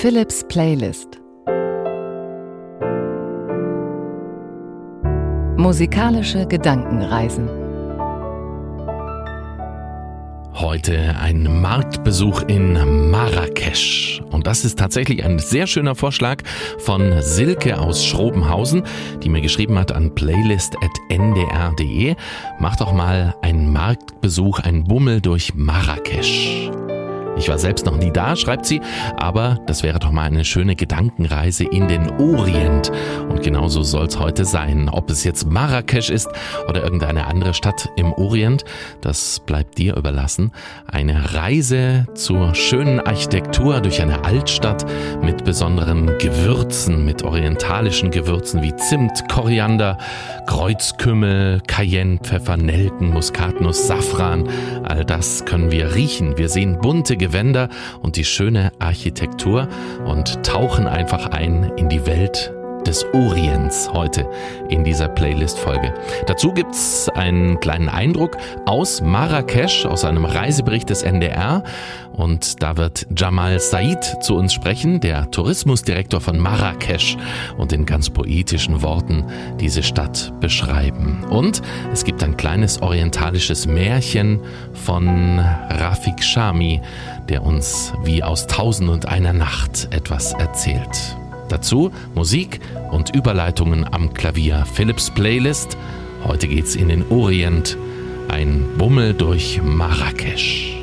Philips Playlist Musikalische Gedankenreisen Heute ein Marktbesuch in Marrakesch. Und das ist tatsächlich ein sehr schöner Vorschlag von Silke aus Schrobenhausen, die mir geschrieben hat an playlist.ndr.de. Mach doch mal einen Marktbesuch, einen Bummel durch Marrakesch. Ich war selbst noch nie da, schreibt sie, aber das wäre doch mal eine schöne Gedankenreise in den Orient. Und genauso soll es heute sein. Ob es jetzt Marrakesch ist oder irgendeine andere Stadt im Orient, das bleibt dir überlassen. Eine Reise zur schönen Architektur durch eine Altstadt mit besonderen Gewürzen, mit orientalischen Gewürzen wie Zimt, Koriander, Kreuzkümmel, Cayenne, Pfeffer, Nelken, Muskatnuss, Safran. All das können wir riechen. Wir sehen bunte Gewänder und die schöne Architektur und tauchen einfach ein in die Welt des Orients heute in dieser Playlist-Folge. Dazu gibt's einen kleinen Eindruck aus Marrakesch, aus einem Reisebericht des NDR. Und da wird Jamal Said zu uns sprechen, der Tourismusdirektor von Marrakesch und in ganz poetischen Worten diese Stadt beschreiben. Und es gibt ein kleines orientalisches Märchen von Rafik Shami, der uns wie aus Tausend und einer Nacht etwas erzählt. Dazu Musik und Überleitungen am Klavier. Philips Playlist. Heute geht's in den Orient. Ein Bummel durch Marrakesch.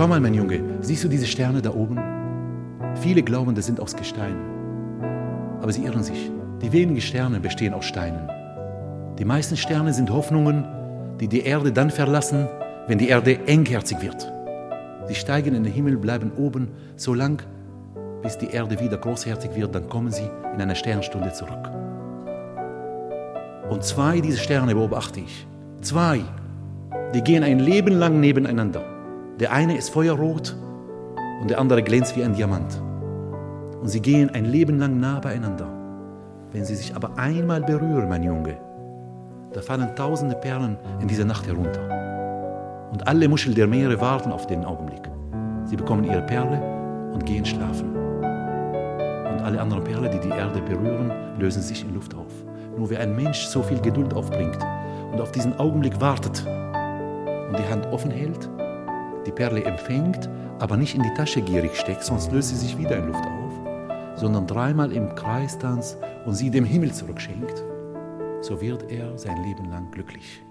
Schau mal, mein Junge, siehst du diese Sterne da oben? Viele glauben, das sind aus Gestein. Aber sie irren sich. Die wenigen Sterne bestehen aus Steinen. Die meisten Sterne sind Hoffnungen, die die Erde dann verlassen, wenn die Erde engherzig wird. Sie steigen in den Himmel, bleiben oben so lang, bis die Erde wieder großherzig wird, dann kommen sie in einer Sternstunde zurück. Und zwei dieser Sterne beobachte ich. Zwei, die gehen ein Leben lang nebeneinander. Der eine ist feuerrot und der andere glänzt wie ein Diamant. Und sie gehen ein Leben lang nah beieinander. Wenn sie sich aber einmal berühren, mein Junge, da fallen tausende Perlen in dieser Nacht herunter. Und alle Muscheln der Meere warten auf den Augenblick. Sie bekommen ihre Perle und gehen schlafen. Und alle anderen Perlen, die die Erde berühren, lösen sich in Luft auf. Nur wer ein Mensch so viel Geduld aufbringt und auf diesen Augenblick wartet und die Hand offen hält, die Perle empfängt, aber nicht in die Tasche gierig steckt, sonst löst sie sich wieder in Luft auf, sondern dreimal im Kreis tanzt und sie dem Himmel zurückschenkt, so wird er sein Leben lang glücklich.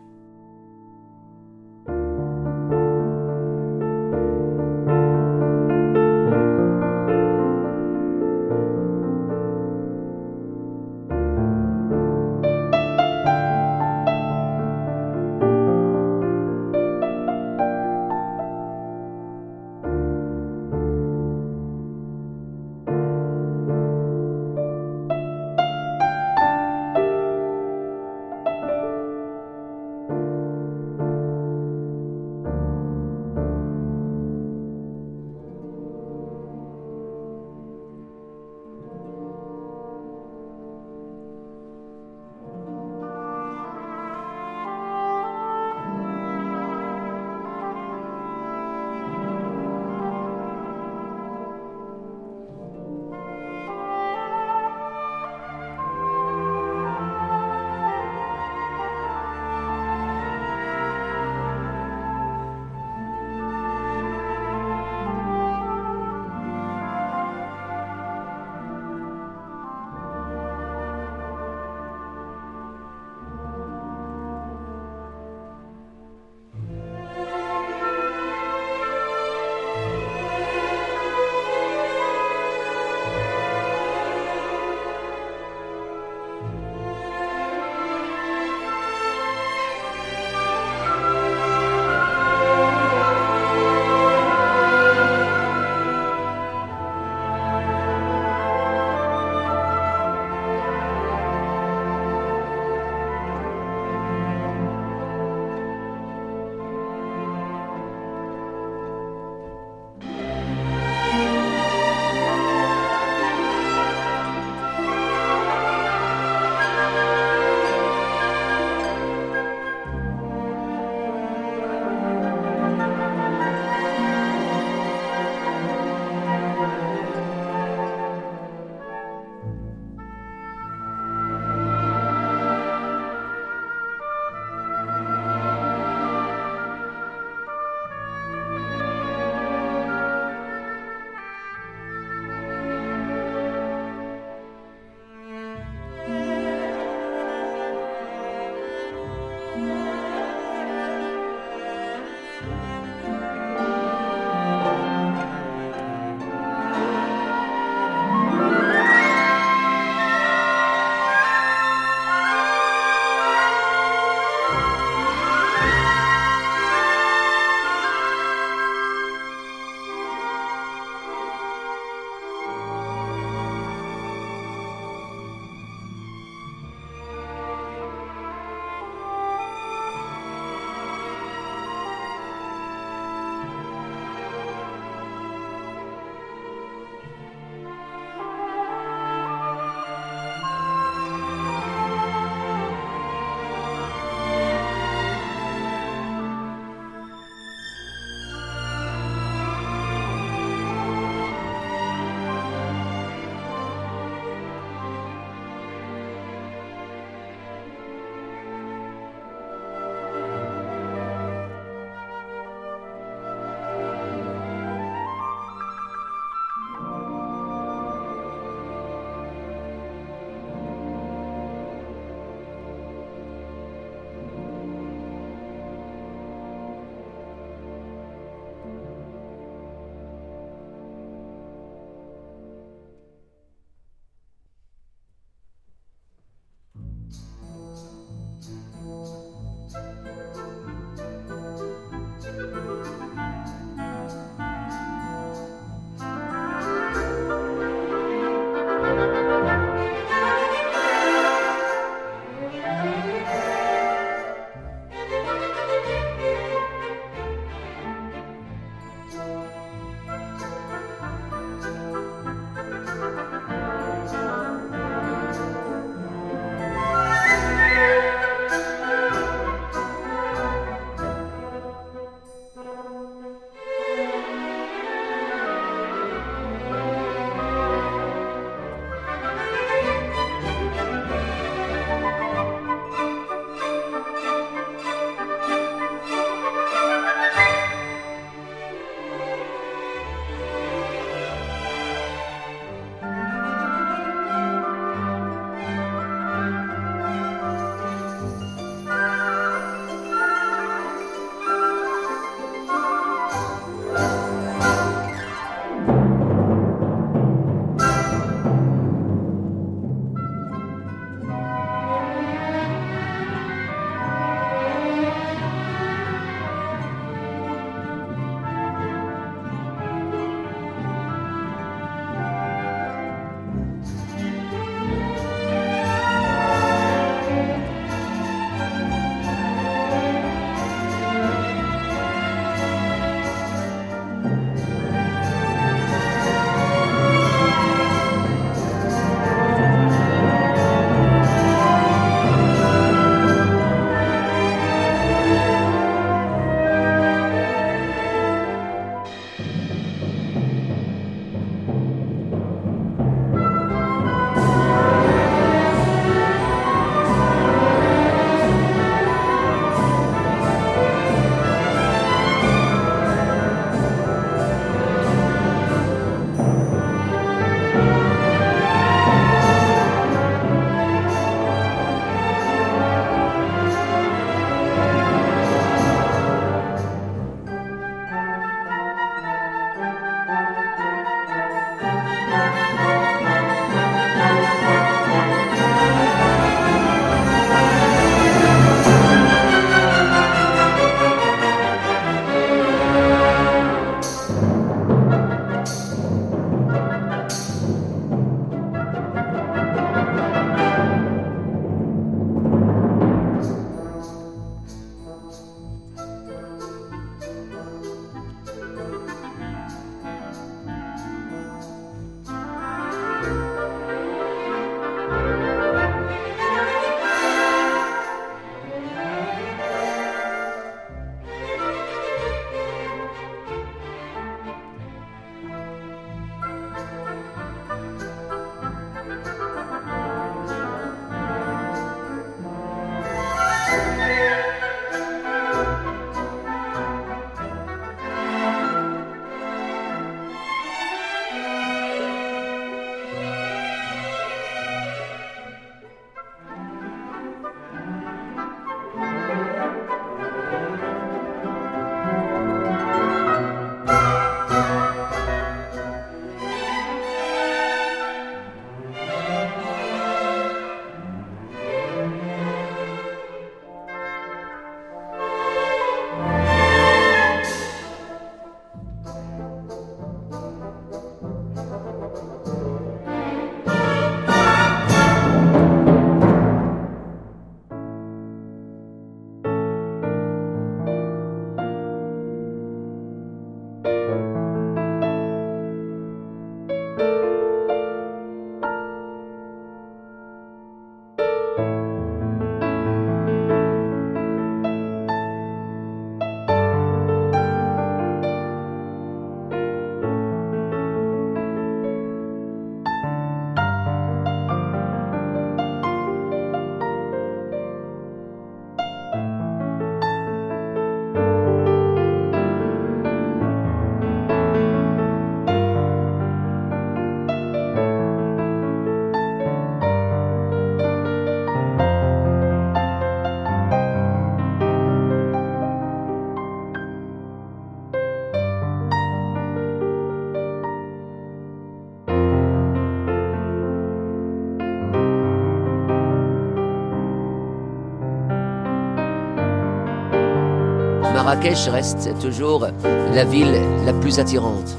Marrakech reste toujours la ville la plus attirante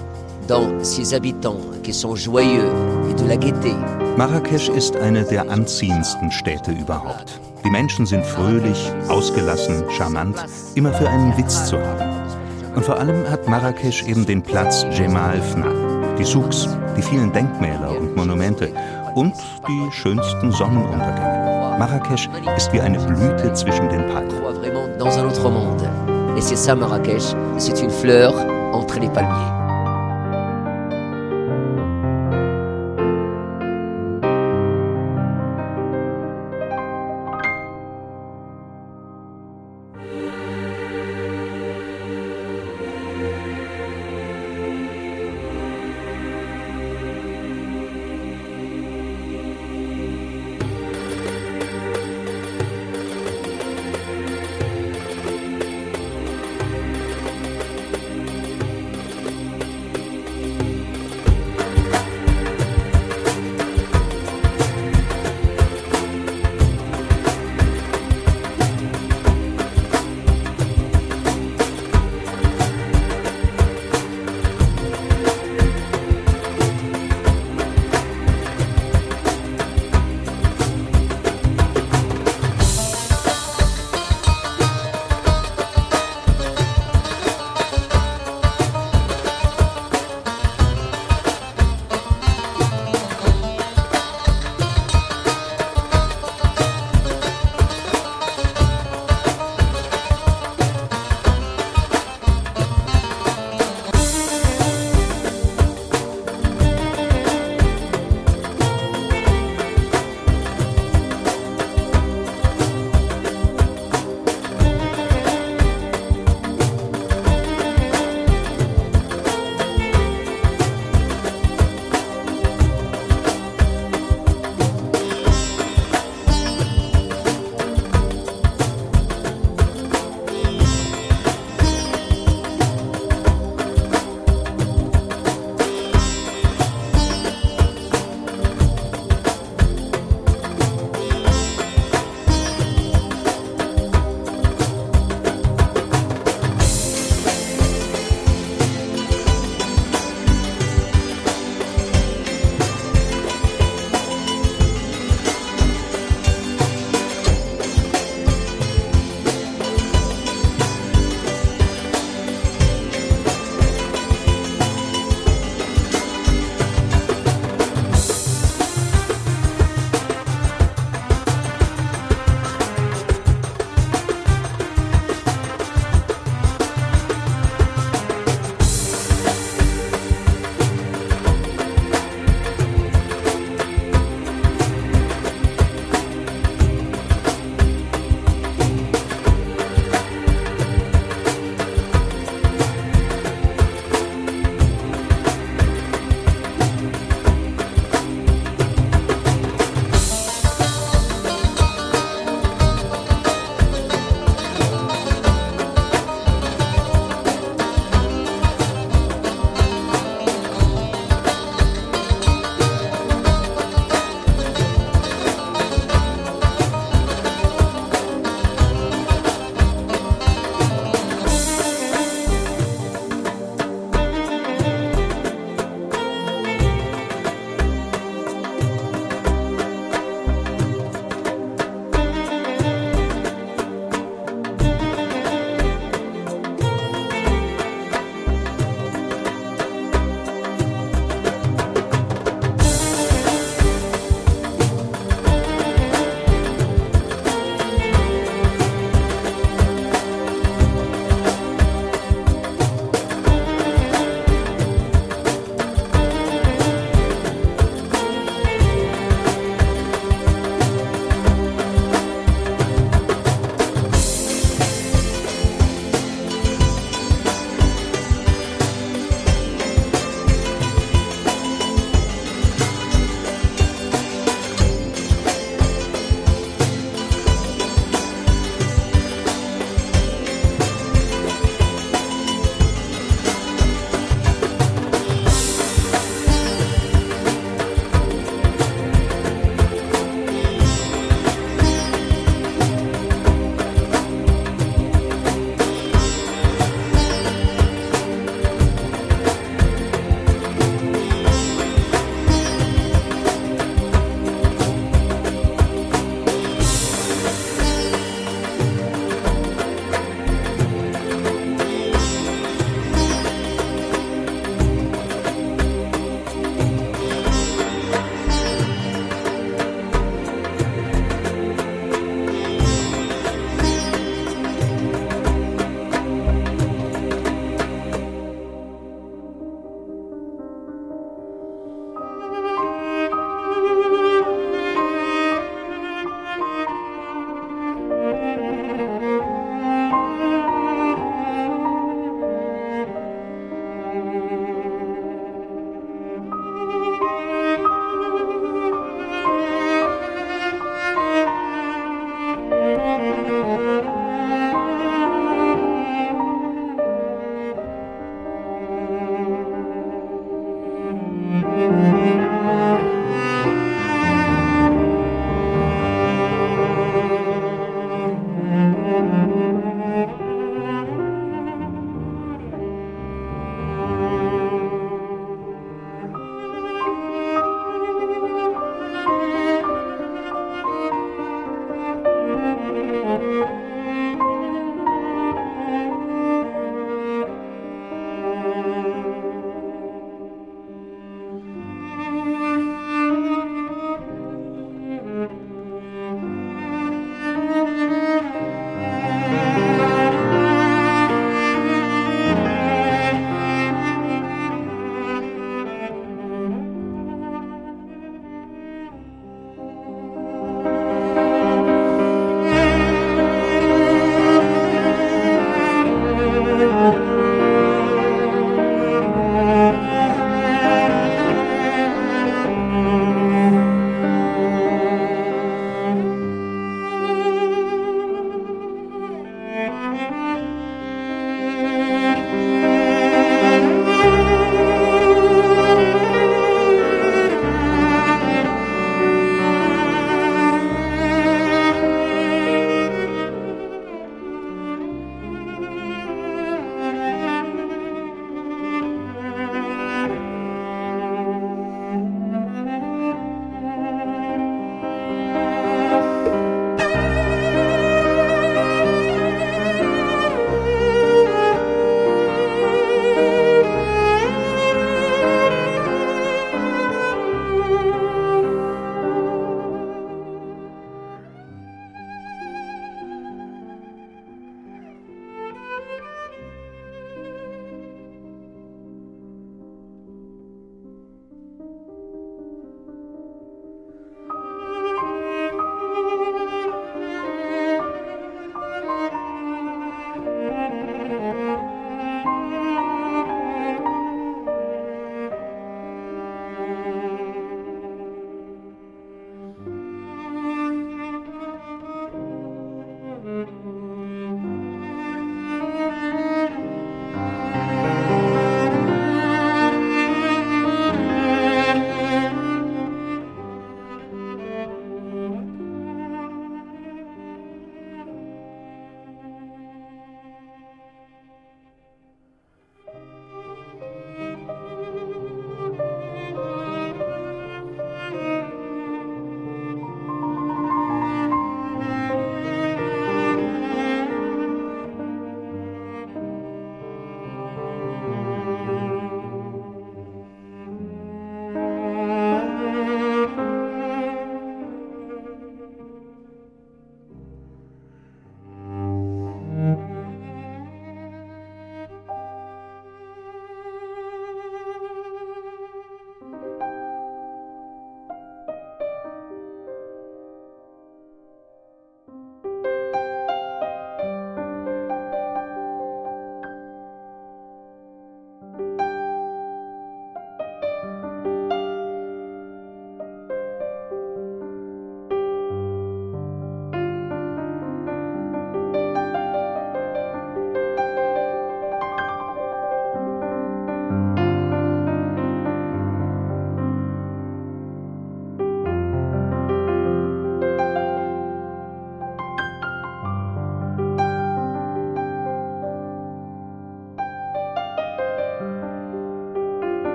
dans ses habitants qui sont joyeux et de la gaieté. Marrakesch ist eine der anziehendsten Städte überhaupt. Die Menschen sind fröhlich, ausgelassen, charmant, immer für einen Witz zu haben. Und vor allem hat Marrakesch eben den Platz Jemal Fna, die Souks, die vielen Denkmäler und Monumente und die schönsten Sonnenuntergänge. Marrakesch ist wie eine Blüte zwischen den Palmen. Et c'est ça Marrakech, c'est une fleur entre les palmiers.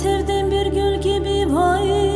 Esirdim bir gül gibi vay.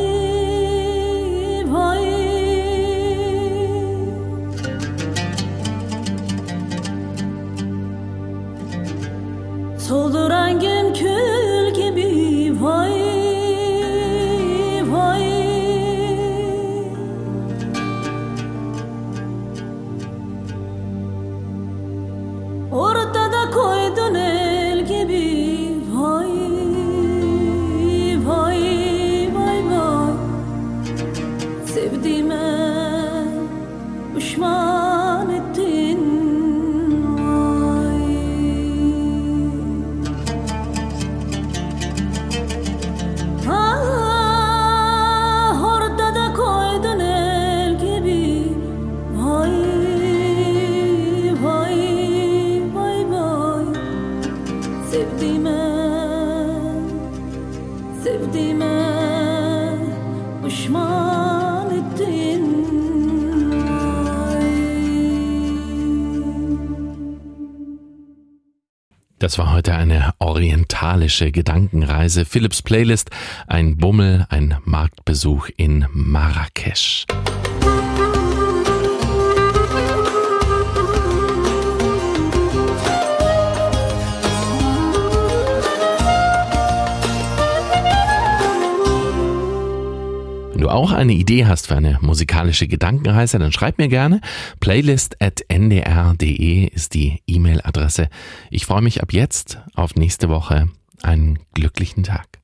Das war heute eine orientalische Gedankenreise. Philips Playlist, ein Bummel, ein Marktbesuch in Marrakesch. Wenn du auch eine Idee hast für eine musikalische Gedankenreise, dann schreib mir gerne. Playlist.ndr.de ist die E-Mail-Adresse. Ich freue mich ab jetzt auf nächste Woche. Einen glücklichen Tag.